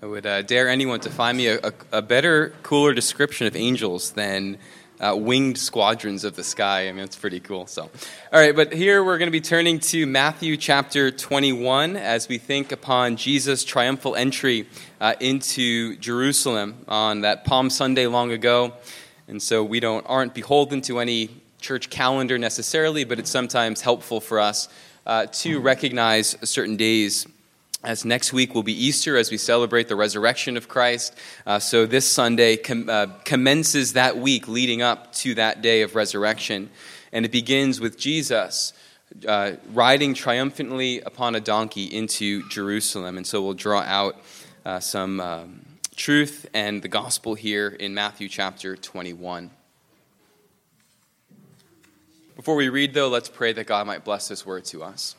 I would uh, dare anyone to find me a, a, a, better, cooler description of angels than uh, winged squadrons of the sky. I mean, it's pretty cool. So, all right, but here we're going to be turning to Matthew chapter 21 as we think upon Jesus' triumphal entry uh, into Jerusalem on that Palm Sunday long ago. And so we don't aren't beholden to any church calendar necessarily, but it's sometimes helpful for us uh, to recognize certain days as next week will be Easter as we celebrate the resurrection of Christ. Uh, so this Sunday com- uh, commences that week leading up to that day of resurrection. And it begins with Jesus uh, riding triumphantly upon a donkey into Jerusalem. And so we'll draw out uh, some um, truth and the gospel here in Matthew chapter 21. Before we read, though, let's pray that God might bless this word to us.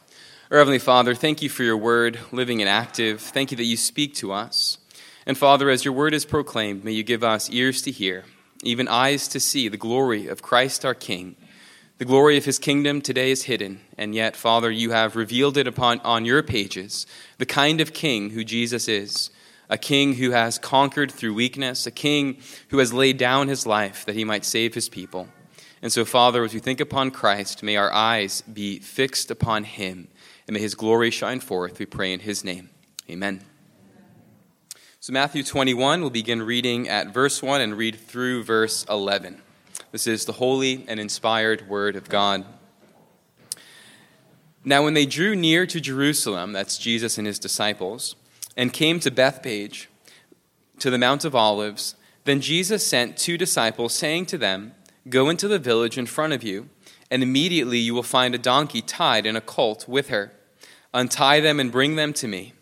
Heavenly Father, thank you for your word, living and active. Thank you that you speak to us. And Father, as your word is proclaimed, may you give us ears to hear, even eyes to see the glory of Christ our King. The glory of his kingdom today is hidden, and yet, Father, you have revealed it upon on your pages, the kind of king who Jesus is, a king who has conquered through weakness, a king who has laid down his life that he might save his people. And so, Father, as we think upon Christ, may our eyes be fixed upon him and may his glory shine forth. We pray in his name. Amen. So, Matthew 21, we'll begin reading at verse 1 and read through verse 11. This is the holy and inspired word of God. Now, when they drew near to Jerusalem, that's Jesus and his disciples, and came to Bethphage, to the Mount of Olives, then Jesus sent two disciples, saying to them, Go into the village in front of you, and immediately you will find a donkey tied and a colt with her Untie them and bring them to me.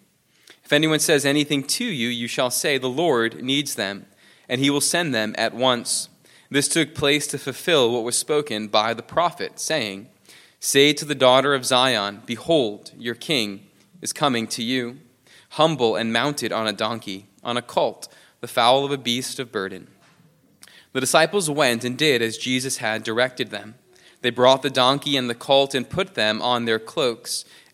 If anyone says anything to you, you shall say, The Lord needs them, and he will send them at once. This took place to fulfill what was spoken by the prophet, saying, Say to the daughter of Zion, Behold, your king is coming to you, humble and mounted on a donkey, on a colt, the foal of a beast of burden. The disciples went and did as Jesus had directed them. They brought the donkey and the colt and put them on their cloaks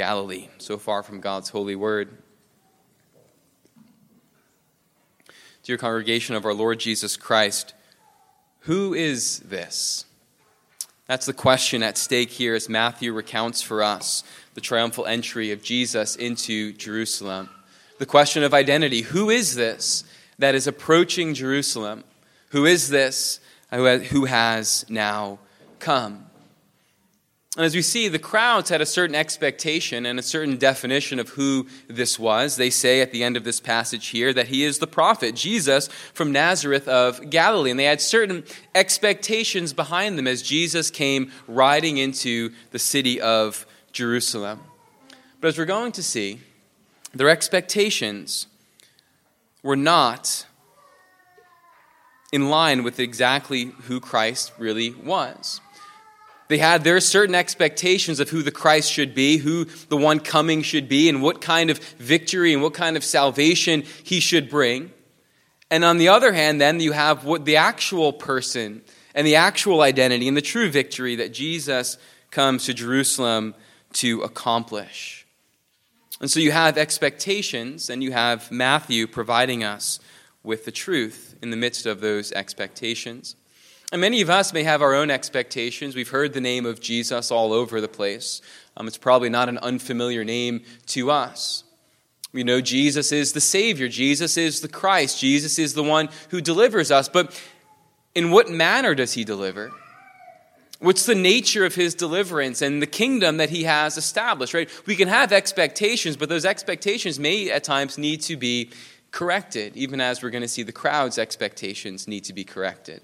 Galilee, so far from God's holy word. Dear congregation of our Lord Jesus Christ, who is this? That's the question at stake here as Matthew recounts for us the triumphal entry of Jesus into Jerusalem. The question of identity who is this that is approaching Jerusalem? Who is this who has now come? And as we see, the crowds had a certain expectation and a certain definition of who this was. They say at the end of this passage here that he is the prophet, Jesus from Nazareth of Galilee. And they had certain expectations behind them as Jesus came riding into the city of Jerusalem. But as we're going to see, their expectations were not in line with exactly who Christ really was. They had their certain expectations of who the Christ should be, who the one coming should be, and what kind of victory and what kind of salvation he should bring. And on the other hand, then you have what the actual person and the actual identity and the true victory that Jesus comes to Jerusalem to accomplish. And so you have expectations, and you have Matthew providing us with the truth in the midst of those expectations. And many of us may have our own expectations. We've heard the name of Jesus all over the place. Um, it's probably not an unfamiliar name to us. We know Jesus is the Savior, Jesus is the Christ, Jesus is the one who delivers us. But in what manner does He deliver? What's the nature of his deliverance and the kingdom that he has established, right? We can have expectations, but those expectations may at times need to be corrected, even as we're going to see the crowd's expectations need to be corrected.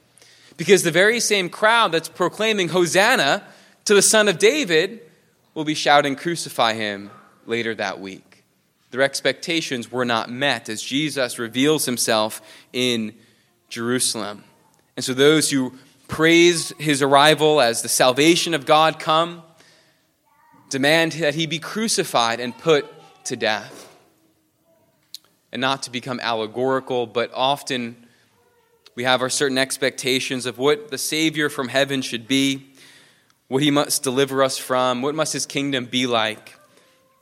Because the very same crowd that's proclaiming Hosanna to the Son of David will be shouting, Crucify him later that week. Their expectations were not met as Jesus reveals himself in Jerusalem. And so those who praised his arrival as the salvation of God come demand that he be crucified and put to death. And not to become allegorical, but often we have our certain expectations of what the Savior from heaven should be, what he must deliver us from, what must his kingdom be like.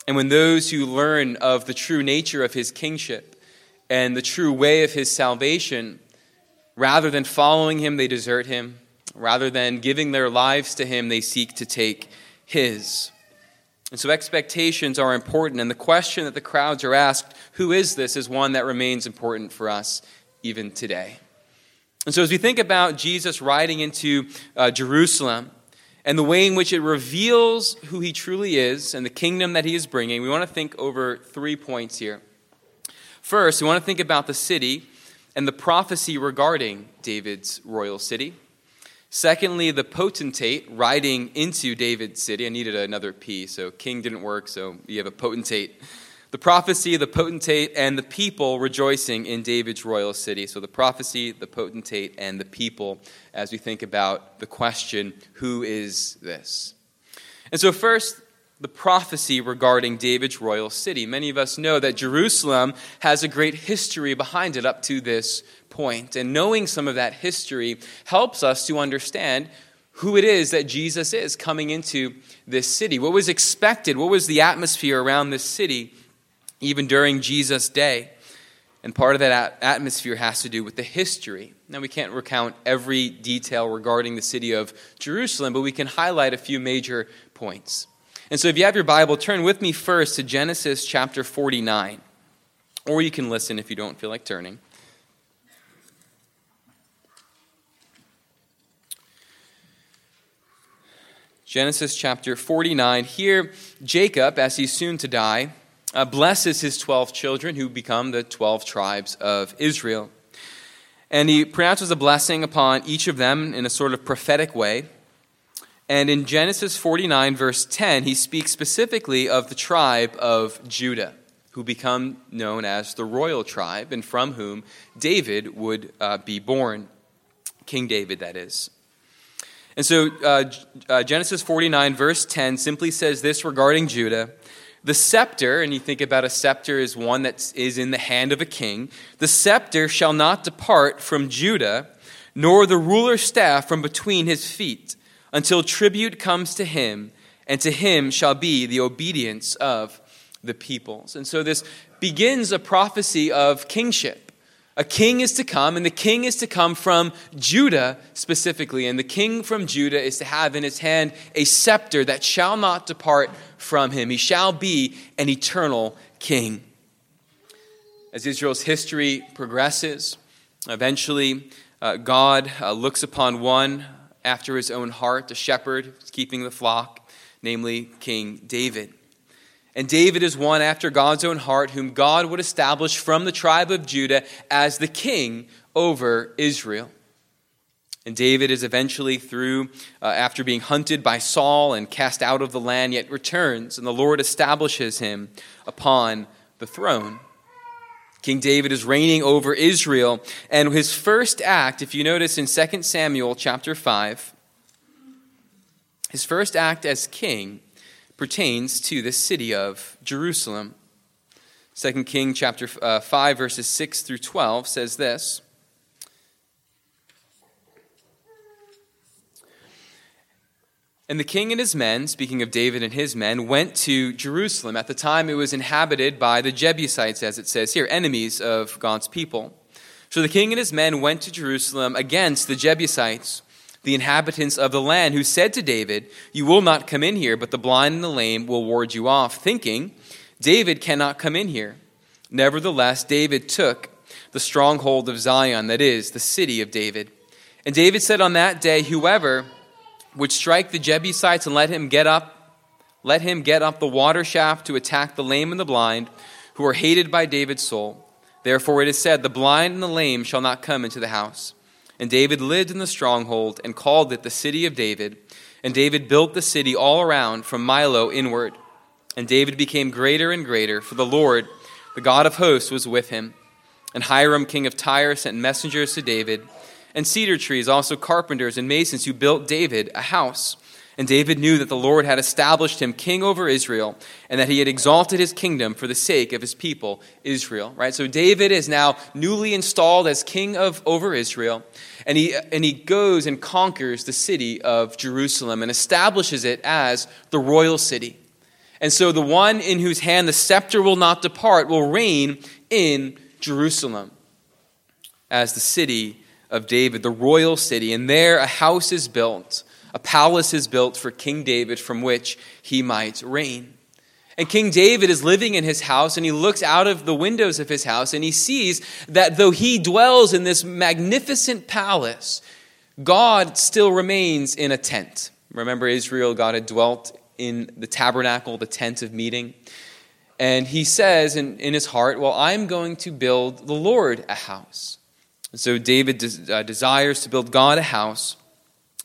And when those who learn of the true nature of his kingship and the true way of his salvation, rather than following him, they desert him. Rather than giving their lives to him, they seek to take his. And so expectations are important. And the question that the crowds are asked, who is this, is one that remains important for us even today. And so as we think about Jesus riding into uh, Jerusalem, and the way in which it reveals who he truly is and the kingdom that he is bringing, we want to think over three points here. First, we want to think about the city and the prophecy regarding David's royal city. Secondly, the potentate riding into David's city. I needed another P, so king didn't work, so you have a potentate the prophecy, the potentate, and the people rejoicing in David's royal city. So the prophecy, the potentate, and the people as we think about the question who is this? And so, first, the prophecy regarding David's royal city. Many of us know that Jerusalem has a great history behind it up to this point. And knowing some of that history helps us to understand who it is that Jesus is coming into this city. What was expected? What was the atmosphere around this city? Even during Jesus' day. And part of that atmosphere has to do with the history. Now, we can't recount every detail regarding the city of Jerusalem, but we can highlight a few major points. And so, if you have your Bible, turn with me first to Genesis chapter 49. Or you can listen if you don't feel like turning. Genesis chapter 49. Here, Jacob, as he's soon to die, uh, blesses his 12 children who become the 12 tribes of Israel. And he pronounces a blessing upon each of them in a sort of prophetic way. And in Genesis 49, verse 10, he speaks specifically of the tribe of Judah, who become known as the royal tribe, and from whom David would uh, be born. King David, that is. And so uh, uh, Genesis 49, verse 10, simply says this regarding Judah the scepter, and you think about a scepter as one that is in the hand of a king, the scepter shall not depart from Judah, nor the ruler's staff from between his feet, until tribute comes to him, and to him shall be the obedience of the peoples. And so this begins a prophecy of kingship. A king is to come, and the king is to come from Judah specifically. And the king from Judah is to have in his hand a scepter that shall not depart from him. He shall be an eternal king. As Israel's history progresses, eventually uh, God uh, looks upon one after his own heart, a shepherd keeping the flock, namely King David. And David is one after God's own heart, whom God would establish from the tribe of Judah as the king over Israel. And David is eventually through, uh, after being hunted by Saul and cast out of the land, yet returns, and the Lord establishes him upon the throne. King David is reigning over Israel, and his first act, if you notice in 2 Samuel chapter 5, his first act as king pertains to the city of Jerusalem. 2 King chapter uh, 5 verses 6 through 12 says this. And the king and his men, speaking of David and his men, went to Jerusalem. At the time, it was inhabited by the Jebusites, as it says here, enemies of God's people. So the king and his men went to Jerusalem against the Jebusites the inhabitants of the land, who said to David, You will not come in here, but the blind and the lame will ward you off, thinking, David cannot come in here. Nevertheless, David took the stronghold of Zion, that is, the city of David. And David said on that day, Whoever would strike the Jebusites and let him get up, let him get up the water shaft to attack the lame and the blind, who are hated by David's soul. Therefore it is said, The blind and the lame shall not come into the house. And David lived in the stronghold and called it the city of David. And David built the city all around from Millo inward. And David became greater and greater, for the Lord, the God of hosts, was with him. And Hiram, king of Tyre, sent messengers to David, and cedar trees, also carpenters and masons, who built David a house. And David knew that the Lord had established him king over Israel, and that he had exalted his kingdom for the sake of his people, Israel. Right? So David is now newly installed as king of over Israel, and he, and he goes and conquers the city of Jerusalem and establishes it as the royal city. And so the one in whose hand the scepter will not depart will reign in Jerusalem as the city of David, the royal city. And there a house is built, a palace is built for King David from which he might reign. And King David is living in his house, and he looks out of the windows of his house, and he sees that though he dwells in this magnificent palace, God still remains in a tent. Remember, Israel, God had dwelt in the tabernacle, the tent of meeting. And he says in, in his heart, Well, I'm going to build the Lord a house. And so David des- uh, desires to build God a house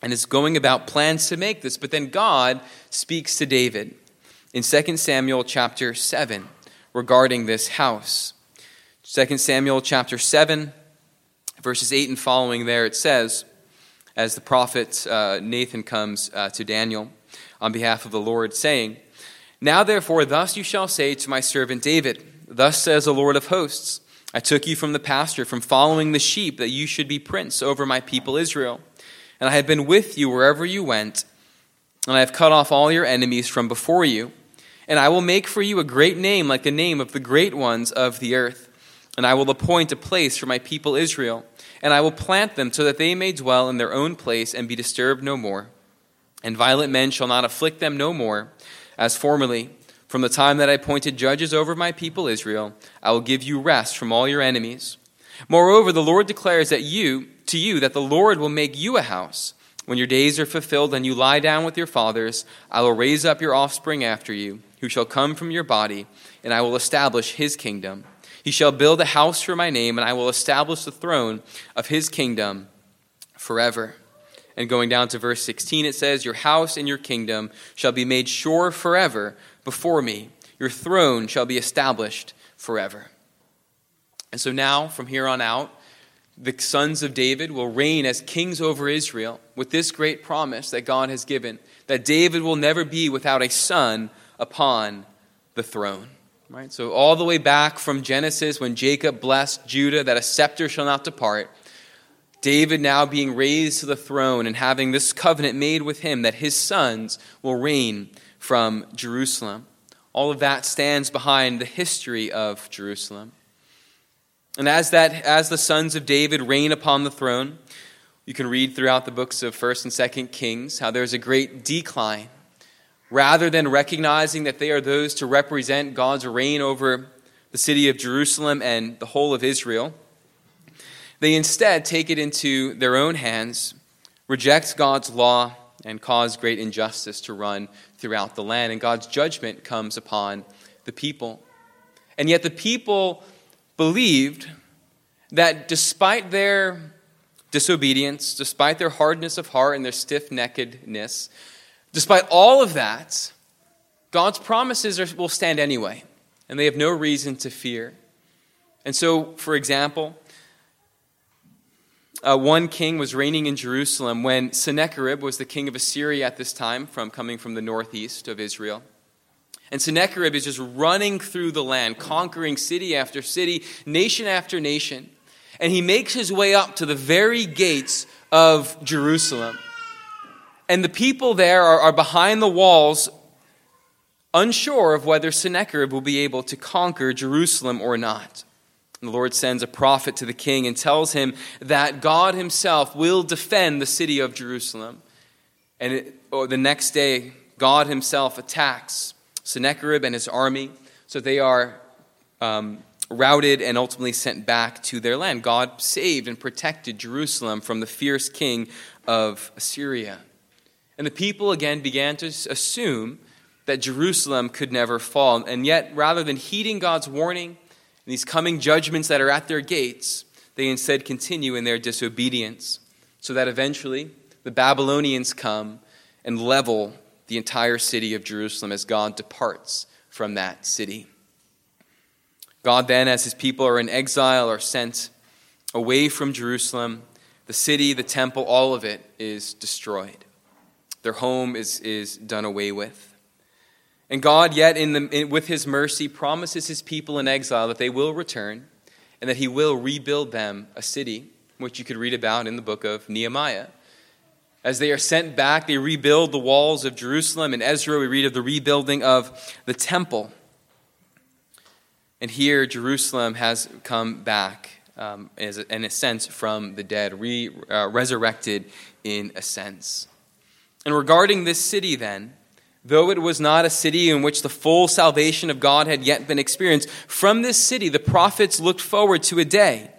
and is going about plans to make this. But then God speaks to David in 2 Samuel chapter 7 regarding this house. 2 Samuel chapter 7, verses 8 and following there, it says, as the prophet uh, Nathan comes uh, to Daniel, on behalf of the Lord, saying, Now therefore, thus you shall say to my servant David, Thus says the Lord of hosts, I took you from the pasture, from following the sheep, that you should be prince over my people Israel. And I have been with you wherever you went, and I have cut off all your enemies from before you. And I will make for you a great name like the name of the great ones of the earth. And I will appoint a place for my people Israel, and I will plant them so that they may dwell in their own place and be disturbed no more and violent men shall not afflict them no more, as formerly. From the time that I appointed judges over my people Israel, I will give you rest from all your enemies. Moreover, the Lord declares that you, to you, that the Lord will make you a house. When your days are fulfilled and you lie down with your fathers, I will raise up your offspring after you, who shall come from your body, and I will establish his kingdom. He shall build a house for my name, and I will establish the throne of his kingdom forever. And going down to verse 16, it says, Your house and your kingdom shall be made sure forever before me. Your throne shall be established forever. And so now, from here on out, the sons of David will reign as kings over Israel with this great promise that God has given that David will never be without a son upon the throne. Right? So, all the way back from Genesis, when Jacob blessed Judah that a scepter shall not depart, David now being raised to the throne and having this covenant made with him that his sons will reign from Jerusalem. All of that stands behind the history of Jerusalem. And as that as the sons of David reign upon the throne, you can read throughout the books of 1st and 2nd Kings how there's a great decline. Rather than recognizing that they are those to represent God's reign over the city of Jerusalem and the whole of Israel, they instead take it into their own hands, reject God's law, and cause great injustice to run throughout the land. And God's judgment comes upon the people. And yet the people believed that despite their disobedience, despite their hardness of heart and their stiff neckedness, despite all of that, God's promises are, will stand anyway, and they have no reason to fear. And so, for example, uh, one king was reigning in Jerusalem when Sennacherib was the king of Assyria at this time, from coming from the northeast of Israel. And Sennacherib is just running through the land, conquering city after city, nation after nation. And he makes his way up to the very gates of Jerusalem. And the people there are, are behind the walls, unsure of whether Sennacherib will be able to conquer Jerusalem or not. The Lord sends a prophet to the king and tells him that God himself will defend the city of Jerusalem. And it, or the next day, God himself attacks Sennacherib and his army, so they are um, routed and ultimately sent back to their land. God saved and protected Jerusalem from the fierce king of Assyria. And the people again began to assume that Jerusalem could never fall. And yet, rather than heeding God's warning, and these coming judgments that are at their gates, they instead continue in their disobedience, so that eventually the Babylonians come and level the entire city of Jerusalem as God departs from that city. God then, as his people are in exile, are sent away from Jerusalem. The city, the temple, all of it is destroyed. Their home is, is done away with. And God, yet, in the, in, with his mercy, promises his people in exile that they will return and that he will rebuild them a city, which you could read about in the book of Nehemiah. As they are sent back, they rebuild the walls of Jerusalem. In Ezra, we read of the rebuilding of the temple. And here, Jerusalem has come back, um, in a sense, from the dead, re, uh, resurrected in a sense. And regarding this city, then, though it was not a city in which the full salvation of God had yet been experienced, from this city the prophets looked forward to a day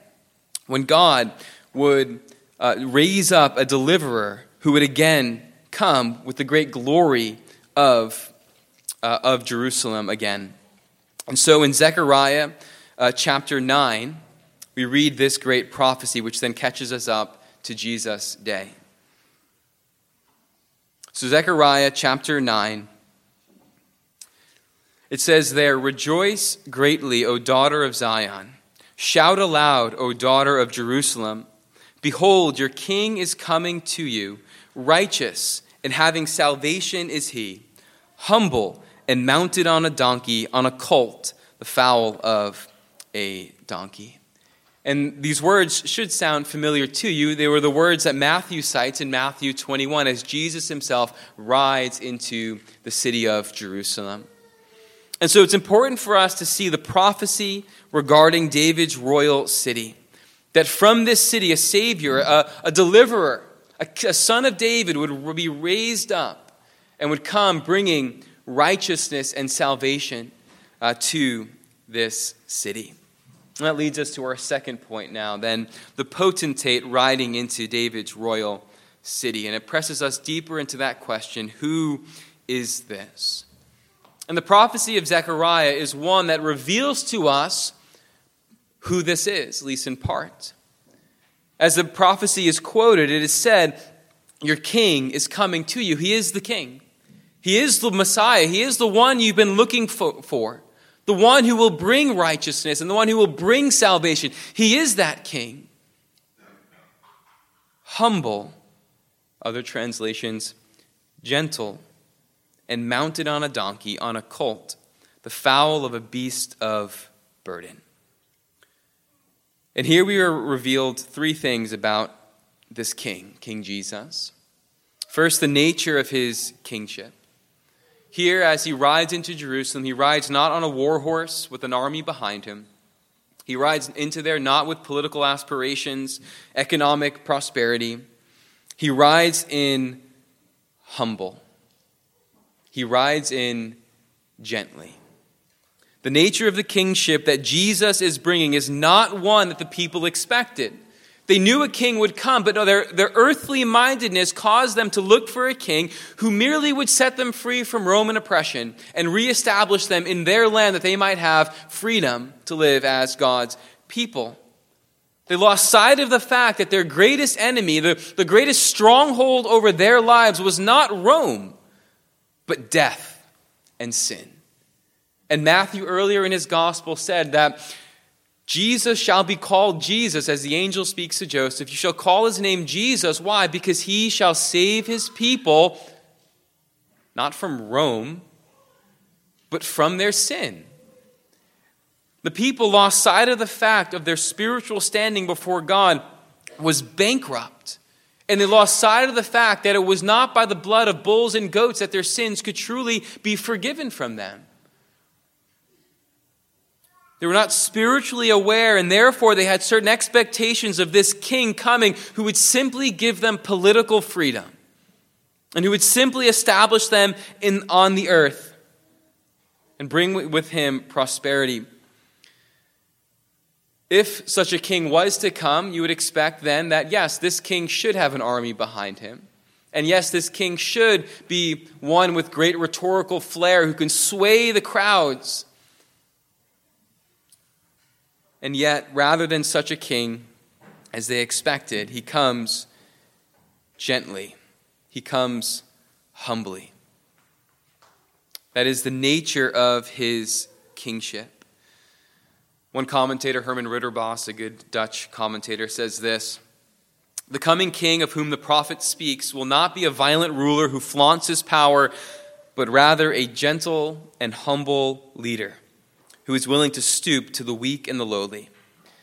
when God would uh, raise up a deliverer who would again come with the great glory of, uh, of Jerusalem again. And so in Zechariah uh, chapter 9, we read this great prophecy, which then catches us up to Jesus' day. So, Zechariah chapter 9, it says there, Rejoice greatly, O daughter of Zion. Shout aloud, O daughter of Jerusalem. Behold, your king is coming to you, righteous and having salvation is he, humble and mounted on a donkey, on a colt, the foal of a donkey. And these words should sound familiar to you. They were the words that Matthew cites in Matthew 21 as Jesus himself rides into the city of Jerusalem. And so it's important for us to see the prophecy regarding David's royal city. That from this city, a Savior, a, a deliverer, a, a son of David would be raised up and would come bringing righteousness and salvation uh, to this city. And that leads us to our second point now, then the potentate riding into David's royal city. And it presses us deeper into that question who is this? And the prophecy of Zechariah is one that reveals to us who this is, at least in part. As the prophecy is quoted, it is said, Your king is coming to you. He is the king. He is the Messiah. He is the one you've been looking for, the one who will bring righteousness and the one who will bring salvation. He is that king. Humble, other translations, gentle, and mounted on a donkey, on a colt, the foal of a beast of burden. And here we are revealed three things about this king, King Jesus. First, the nature of his kingship. Here, as he rides into Jerusalem, he rides not on a war horse with an army behind him. He rides into there not with political aspirations, economic prosperity. He rides in humble. He rides in gently. The nature of the kingship that Jesus is bringing is not one that the people expected. They knew a king would come, but no, their, their earthly mindedness caused them to look for a king who merely would set them free from Roman oppression and reestablish them in their land that they might have freedom to live as God's people. They lost sight of the fact that their greatest enemy, the, the greatest stronghold over their lives, was not Rome, but death and sin. And Matthew, earlier in his gospel, said that Jesus shall be called Jesus, as the angel speaks to Joseph. You shall call his name Jesus. Why? Because he shall save his people, not from Rome, but from their sin. The people lost sight of the fact of their spiritual standing before God was bankrupt. And they lost sight of the fact that it was not by the blood of bulls and goats that their sins could truly be forgiven from them. They were not spiritually aware, and therefore they had certain expectations of this king coming who would simply give them political freedom and who would simply establish them in, on the earth and bring with him prosperity. If such a king was to come, you would expect then that, yes, this king should have an army behind him. And yes, this king should be one with great rhetorical flair who can sway the crowds and yet, rather than such a king as they expected, he comes gently, he comes humbly. That is the nature of his kingship. One commentator, Herman Ridderbos, a good Dutch commentator, says this The coming king of whom the prophet speaks will not be a violent ruler who flaunts his power, but rather a gentle and humble leader who is willing to stoop to the weak and the lowly.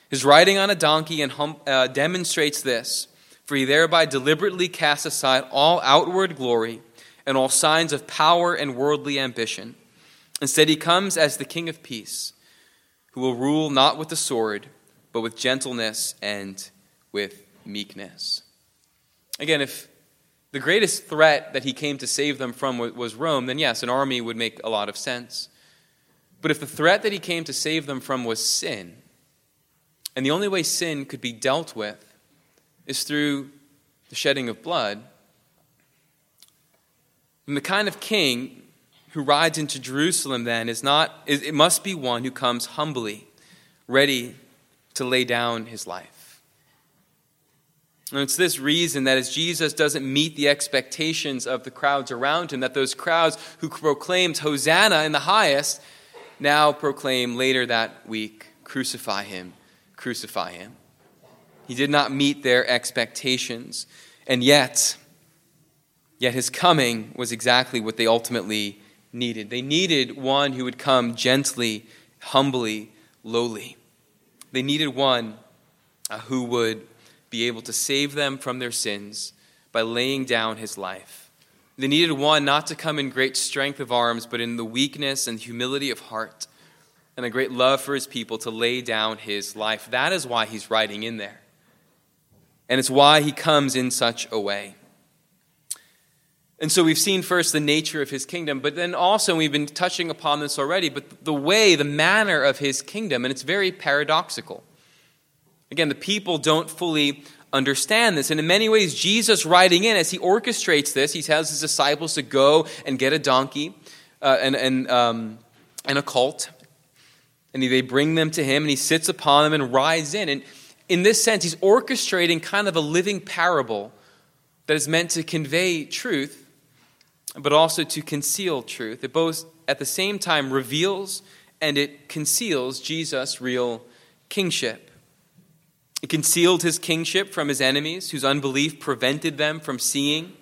His riding on a donkey and hum, uh, demonstrates this, for he thereby deliberately casts aside all outward glory and all signs of power and worldly ambition. Instead, he comes as the King of peace, who will rule not with the sword, but with gentleness and with meekness. Again, if the greatest threat that he came to save them from was Rome, then yes, an army would make a lot of sense. But if the threat that he came to save them from was sin, and the only way sin could be dealt with is through the shedding of blood, then the kind of king who rides into Jerusalem then is not, it must be one who comes humbly, ready to lay down his life. And it's this reason that as Jesus doesn't meet the expectations of the crowds around him, that those crowds who proclaimed Hosanna in the highest now proclaim later that week, Crucify him, crucify him. He did not meet their expectations. And yet, Yet his coming was exactly what they ultimately needed. They needed one who would come gently, humbly, lowly. They needed one uh, who would be able to save them from their sins by laying down his life. They needed one not to come in great strength of arms, but in the weakness and humility of heart and a great love for his people to lay down his life. That is why he's writing in there. And it's why he comes in such a way. And so we've seen first the nature of his kingdom, but then also, we've been touching upon this already, but the way, the manner of his kingdom, and it's very paradoxical. Again, the people don't fully understand this. And in many ways, Jesus riding in, as he orchestrates this, he tells his disciples to go and get a donkey uh, and, and, um, and a colt. And they bring them to him, and he sits upon them and rides in. And in this sense, he's orchestrating kind of a living parable that is meant to convey truth but also to conceal truth. It both at the same time reveals and it conceals Jesus' real kingship. It concealed his kingship from his enemies, whose unbelief prevented them from seeing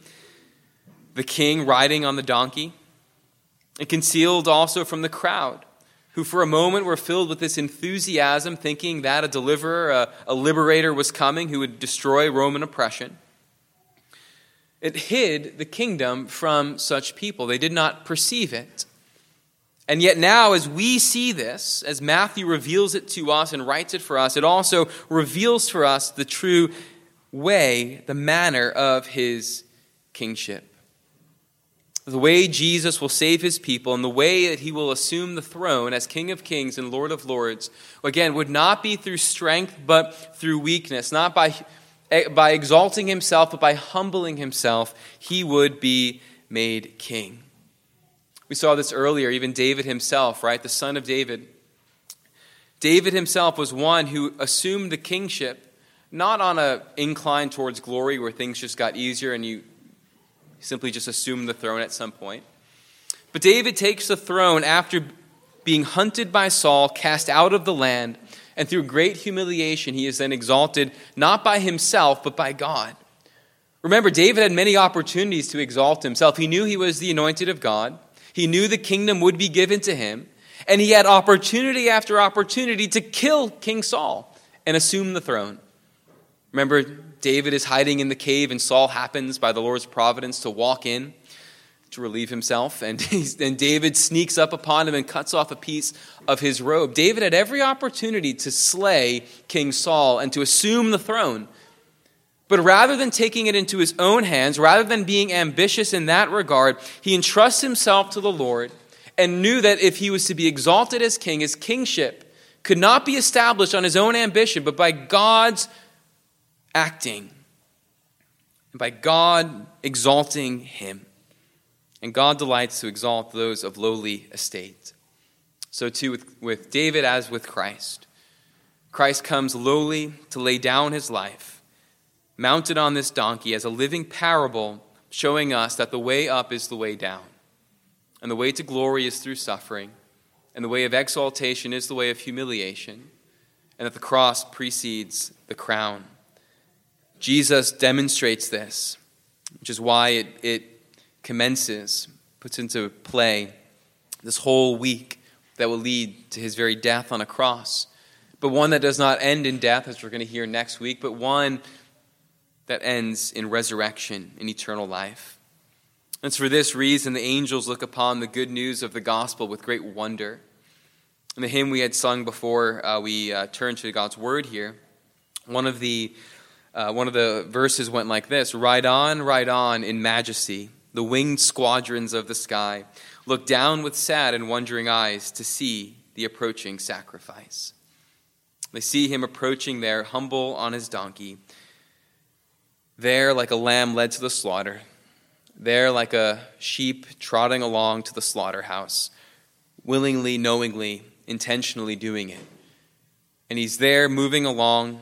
the king riding on the donkey. It concealed also from the crowd, who for a moment were filled with this enthusiasm, thinking that a deliverer, a, a liberator was coming who would destroy Roman oppression. It hid the kingdom from such people. They did not perceive it. And yet, now, as we see this, as Matthew reveals it to us and writes it for us, it also reveals for us the true way, the manner of his kingship. The way Jesus will save his people and the way that he will assume the throne as King of kings and Lord of lords, again, would not be through strength, but through weakness, not by Eh, by exalting himself, but by humbling himself, he would be made king. We saw this earlier, even David himself, right? The son of David. David himself was one who assumed the kingship not on an incline towards glory where things just got easier and you simply just assumed the throne at some point. But David takes the throne after being hunted by Saul, cast out of the land, and through great humiliation, he is then exalted not by himself, but by God. Remember, David had many opportunities to exalt himself. He knew he was the anointed of God, he knew the kingdom would be given to him, and he had opportunity after opportunity to kill King Saul and assume the throne. Remember, David is hiding in the cave, and Saul happens by the Lord's providence to walk in to relieve himself. And, and David sneaks up upon him and cuts off a piece of his robe. David had every opportunity to slay King Saul and to assume the throne. But rather than taking it into his own hands, rather than being ambitious in that regard, he entrusts himself to the Lord and knew that if he was to be exalted as king, his kingship could not be established on his own ambition, but by God's acting and by God exalting him. And God delights to exalt those of lowly estate. So, too, with, with David as with Christ. Christ comes lowly to lay down his life, mounted on this donkey as a living parable, showing us that the way up is the way down. And the way to glory is through suffering, and the way of exaltation is the way of humiliation, and that the cross precedes the crown. Jesus demonstrates this, which is why it, it commences, puts into play this whole week that will lead to his very death on a cross. But one that does not end in death, as we're going to hear next week, but one that ends in resurrection, in eternal life. And it's for this reason the angels look upon the good news of the gospel with great wonder. In the hymn we had sung before uh, we uh, turned to God's word here, one of the uh, one of the verses went like this Ride on, ride on in majesty, the winged squadrons of the sky look down with sad and wondering eyes to see the approaching sacrifice. They see him approaching there, humble on his donkey, there like a lamb led to the slaughter, there like a sheep trotting along to the slaughterhouse, willingly, knowingly, intentionally doing it. And he's there moving along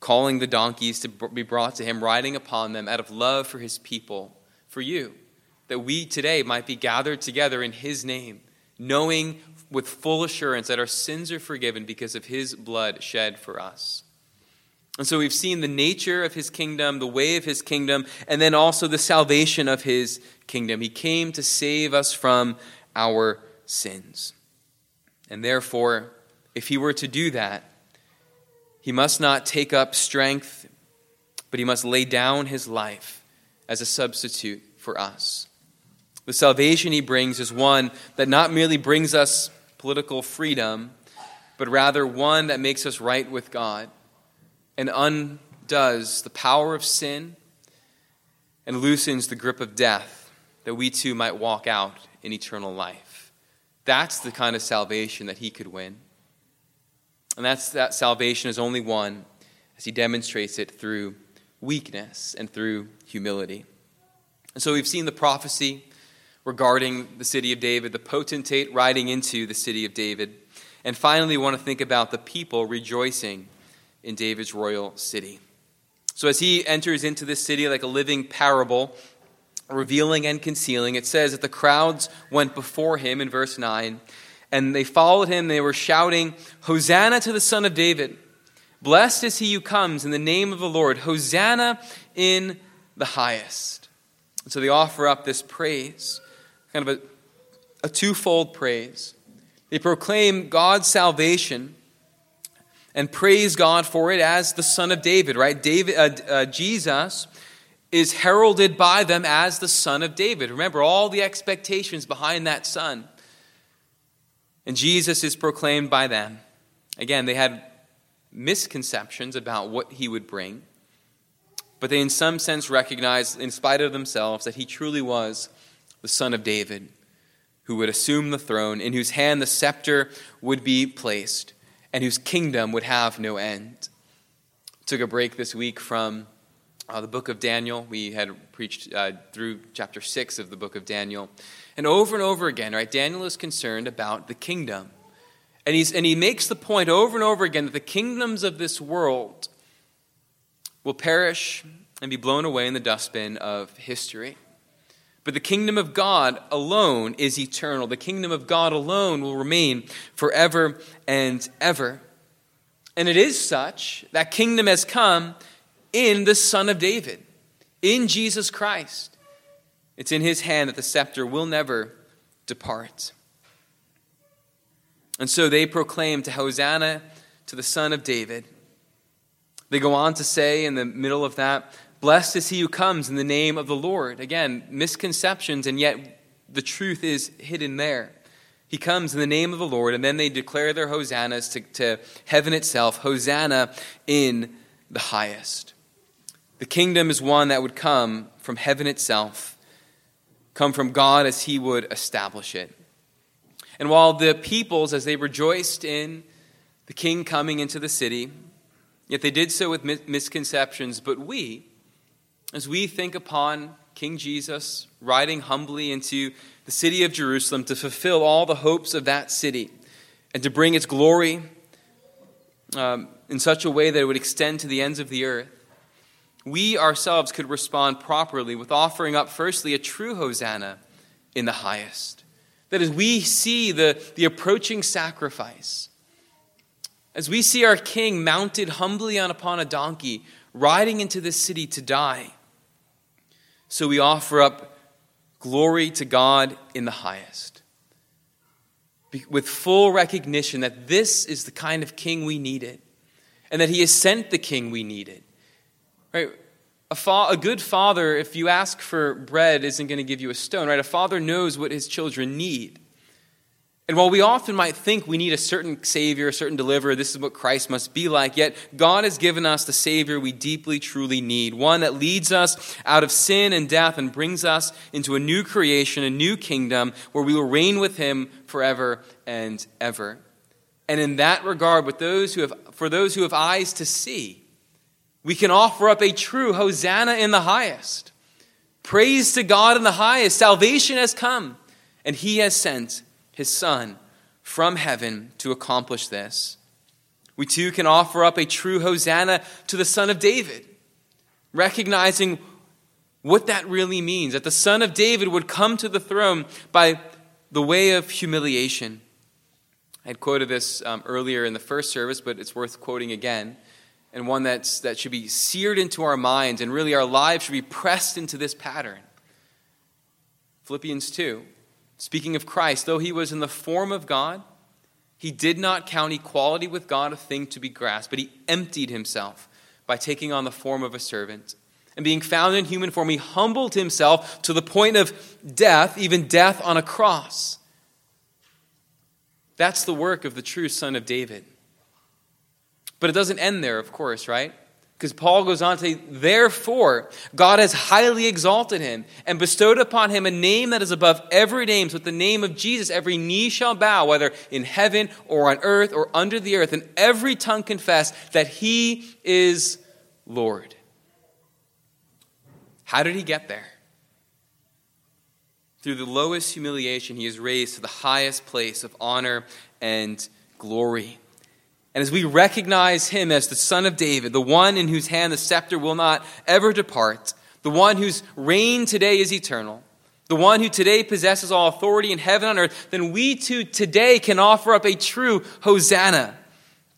calling the donkeys to be brought to him, riding upon them out of love for his people, for you, that we today might be gathered together in his name, knowing with full assurance that our sins are forgiven because of his blood shed for us. And so we've seen the nature of his kingdom, the way of his kingdom, and then also the salvation of his kingdom. He came to save us from our sins. And therefore, if he were to do that, he must not take up strength, but he must lay down his life as a substitute for us. The salvation he brings is one that not merely brings us political freedom, but rather one that makes us right with God and undoes the power of sin and loosens the grip of death that we too might walk out in eternal life. That's the kind of salvation that he could win. And that's that salvation is only won as he demonstrates it through weakness and through humility. And so we've seen the prophecy regarding the city of David, the potentate riding into the city of David. And finally, we want to think about the people rejoicing in David's royal city. So as he enters into this city like a living parable, revealing and concealing, it says that the crowds went before him in verse 9 and they followed him. They were shouting, Hosanna to the Son of David. Blessed is he who comes in the name of the Lord. Hosanna in the highest. And so they offer up this praise, kind of a, a twofold praise. They proclaim God's salvation and praise God for it as the Son of David, right? David, uh, uh, Jesus is heralded by them as the Son of David. Remember all the expectations behind that Son. And Jesus is proclaimed by them. Again, they had misconceptions about what he would bring, but they, in some sense, recognized, in spite of themselves, that he truly was the son of David who would assume the throne, in whose hand the scepter would be placed, and whose kingdom would have no end. Took a break this week from uh, the book of Daniel. We had preached uh, through chapter 6 of the book of Daniel. And over and over again, right, Daniel is concerned about the kingdom. And, he's, and he makes the point over and over again that the kingdoms of this world will perish and be blown away in the dustbin of history. But the kingdom of God alone is eternal. The kingdom of God alone will remain forever and ever. And it is such that kingdom has come in the Son of David, in Jesus Christ. It's in his hand that the scepter will never depart. And so they proclaim to Hosanna to the Son of David. They go on to say in the middle of that, Blessed is he who comes in the name of the Lord. Again, misconceptions, and yet the truth is hidden there. He comes in the name of the Lord, and then they declare their hosannas to, to heaven itself Hosanna in the highest. The kingdom is one that would come from heaven itself, come from God as He would establish it. And while the peoples, as they rejoiced in the king coming into the city, yet they did so with misconceptions, but we, as we think upon King Jesus riding humbly into the city of Jerusalem to fulfill all the hopes of that city and to bring its glory um, in such a way that it would extend to the ends of the earth, we ourselves could respond properly with offering up, firstly, a true hosanna in the highest. That as we see the, the approaching sacrifice, as we see our king mounted humbly on upon a donkey, riding into this city to die, so we offer up glory to God in the highest. With full recognition that this is the kind of king we needed, and that he has sent the king we needed. Right? A, fa- a good father, if you ask for bread, isn't going to give you a stone, right? A father knows what his children need. And while we often might think we need a certain Savior, a certain deliverer, this is what Christ must be like, yet God has given us the Savior we deeply, truly need. One that leads us out of sin and death and brings us into a new creation, a new kingdom, where we will reign with Him forever and ever. And in that regard, with those who have, for those who have eyes to see, we can offer up a true Hosanna in the highest. Praise to God in the highest. Salvation has come, and He has sent his Son, from heaven to accomplish this. We too can offer up a true Hosanna to the Son of David, recognizing what that really means that the Son of David would come to the throne by the way of humiliation. I had quoted this um, earlier in the first service, but it's worth quoting again, and one that's, that should be seared into our minds, and really our lives should be pressed into this pattern. Philippians 2 Speaking of Christ, though he was in the form of God, he did not count equality with God a thing to be grasped, but he emptied himself by taking on the form of a servant. And being found in human form, he humbled himself to the point of death, even death on a cross. That's the work of the true Son of David. But it doesn't end there, of course, right? Because Paul goes on to say, Therefore, God has highly exalted him and bestowed upon him a name that is above every name, so that the name of Jesus every knee shall bow, whether in heaven or on earth or under the earth, and every tongue confess that he is Lord. How did he get there? Through the lowest humiliation, he is raised to the highest place of honor and glory. And as we recognize him as the Son of David, the one in whose hand the scepter will not ever depart, the one whose reign today is eternal, the one who today possesses all authority in heaven and earth, then we too today can offer up a true Hosanna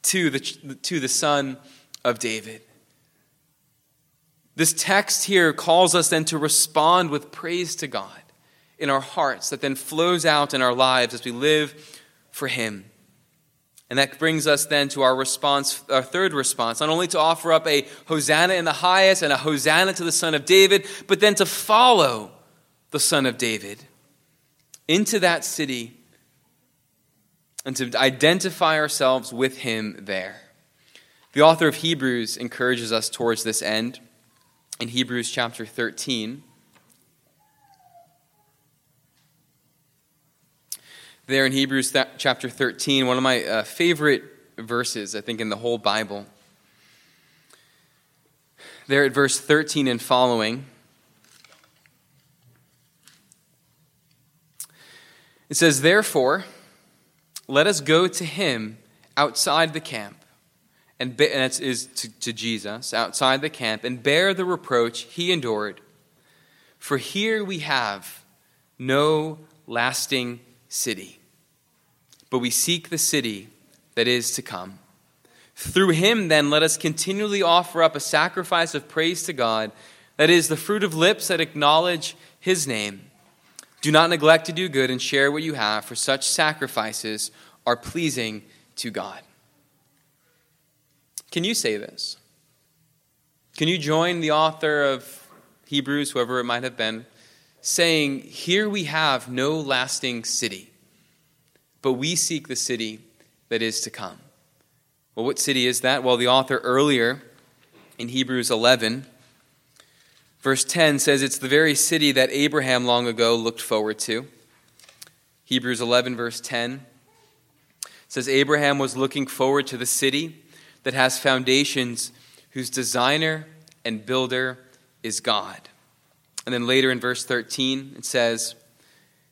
to the, to the Son of David. This text here calls us then to respond with praise to God in our hearts that then flows out in our lives as we live for Him. And that brings us then to our response, our third response, not only to offer up a Hosanna in the highest and a Hosanna to the Son of David, but then to follow the Son of David into that city and to identify ourselves with him there. The author of Hebrews encourages us towards this end in Hebrews chapter 13. There in Hebrews th- chapter 13, one of my uh, favorite verses, I think, in the whole Bible. There at verse 13 and following, it says, Therefore, let us go to him outside the camp, and, be- and that is to, to Jesus, outside the camp, and bear the reproach he endured. For here we have no lasting city but we seek the city that is to come. Through him, then, let us continually offer up a sacrifice of praise to God, that is, the fruit of lips that acknowledge his name. Do not neglect to do good and share what you have, for such sacrifices are pleasing to God. Can you say this? Can you join the author of Hebrews, whoever it might have been, saying, Here we have no lasting city? But we seek the city that is to come. Well, what city is that? Well, the author earlier in Hebrews 11, verse 10 says it's the very city that Abraham long ago looked forward to. Hebrews 11, verse 10 says Abraham was looking forward to the city that has foundations, whose designer and builder is God. And then later in verse 13, it says,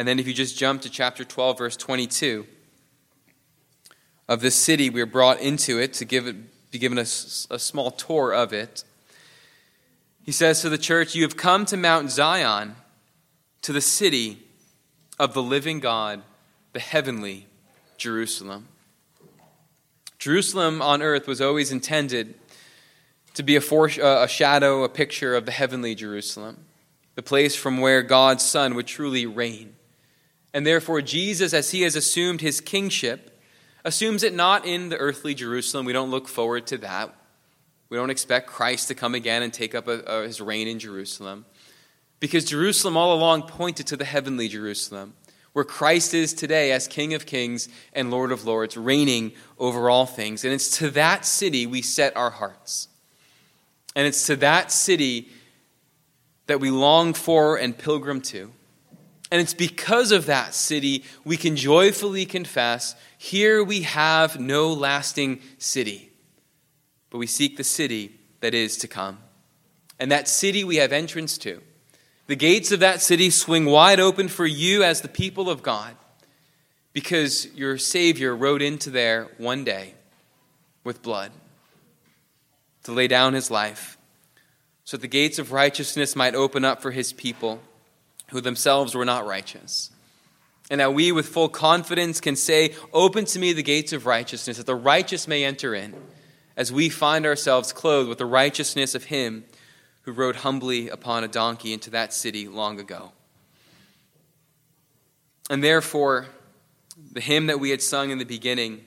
And then, if you just jump to chapter 12, verse 22, of this city, we are brought into it to give it, be given a, a small tour of it. He says to the church, You have come to Mount Zion to the city of the living God, the heavenly Jerusalem. Jerusalem on earth was always intended to be a, uh, a shadow, a picture of the heavenly Jerusalem, the place from where God's Son would truly reign. And therefore, Jesus, as he has assumed his kingship, assumes it not in the earthly Jerusalem. We don't look forward to that. We don't expect Christ to come again and take up a, a, his reign in Jerusalem. Because Jerusalem all along pointed to the heavenly Jerusalem, where Christ is today as King of Kings and Lord of Lords, reigning over all things. And it's to that city we set our hearts. And it's to that city that we long for and pilgrim to. And it's because of that city we can joyfully confess here we have no lasting city, but we seek the city that is to come. And that city we have entrance to. The gates of that city swing wide open for you as the people of God because your Savior rode into there one day with blood to lay down his life so that the gates of righteousness might open up for his people who themselves were not righteous. And that we, with full confidence, can say, Open to me the gates of righteousness, that the righteous may enter in, as we find ourselves clothed with the righteousness of him who rode humbly upon a donkey into that city long ago. And therefore, the hymn that we had sung in the beginning,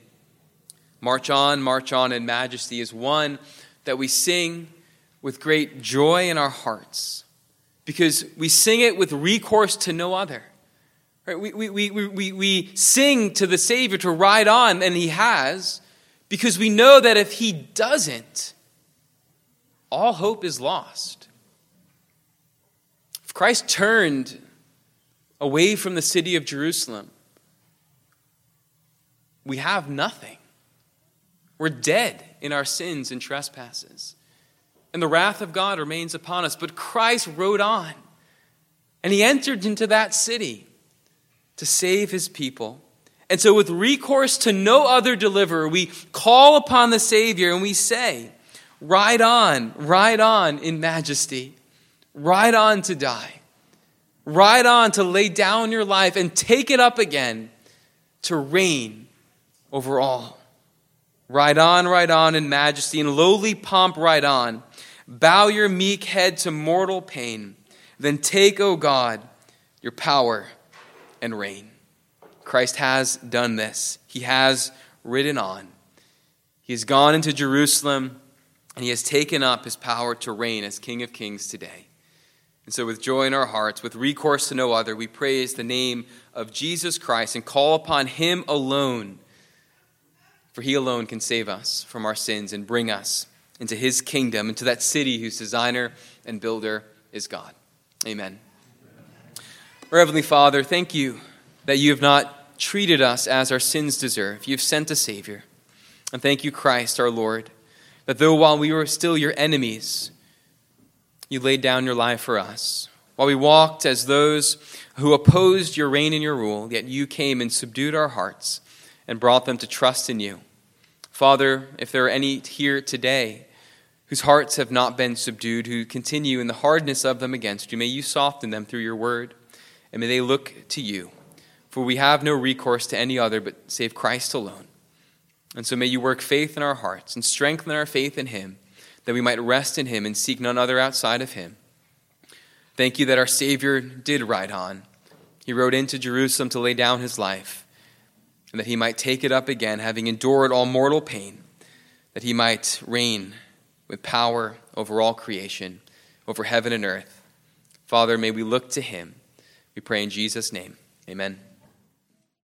March On, March On in Majesty, is one that we sing with great joy in our hearts because we sing it with recourse to no other. Right? We, we, we, we, we sing to the Savior to ride on, and He has, because we know that if He doesn't, all hope is lost. If Christ turned away from the city of Jerusalem, we have nothing. We're dead in our sins and trespasses. And the wrath of God remains upon us. But Christ rode on, and he entered into that city to save his people. And so, with recourse to no other deliverer, we call upon the Savior and we say, Ride on, ride on in majesty. Ride on to die. Ride on to lay down your life and take it up again to reign over all. Ride on, ride on in majesty, in lowly pomp, ride on. Bow your meek head to mortal pain. Then take, O God, your power and reign. Christ has done this. He has ridden on. He has gone into Jerusalem and he has taken up his power to reign as King of Kings today. And so, with joy in our hearts, with recourse to no other, we praise the name of Jesus Christ and call upon him alone. For he alone can save us from our sins and bring us into his kingdom, into that city whose designer and builder is God. Amen. Our Heavenly Father, thank you that you have not treated us as our sins deserve. You've sent a Savior. And thank you, Christ, our Lord that though while we were still your enemies, you laid down your life for us. While we walked as those who opposed your reign and your rule, yet you came and subdued our hearts and brought them to trust in you. Father, if there are any here today whose hearts have not been subdued, who continue in the hardness of them against you, may you soften them through your word, and may they look to you. For we have no recourse to any other but save Christ alone. And so may you work faith in our hearts and strengthen our faith in Him, that we might rest in Him and seek none other outside of Him. Thank you that our Savior did ride on. He rode into Jerusalem to lay down His life, and that He might take it up again, having endured all mortal pain, that He might reign with power over all creation, over heaven and earth. Father, may we look to Him. We pray in Jesus' name. Amen.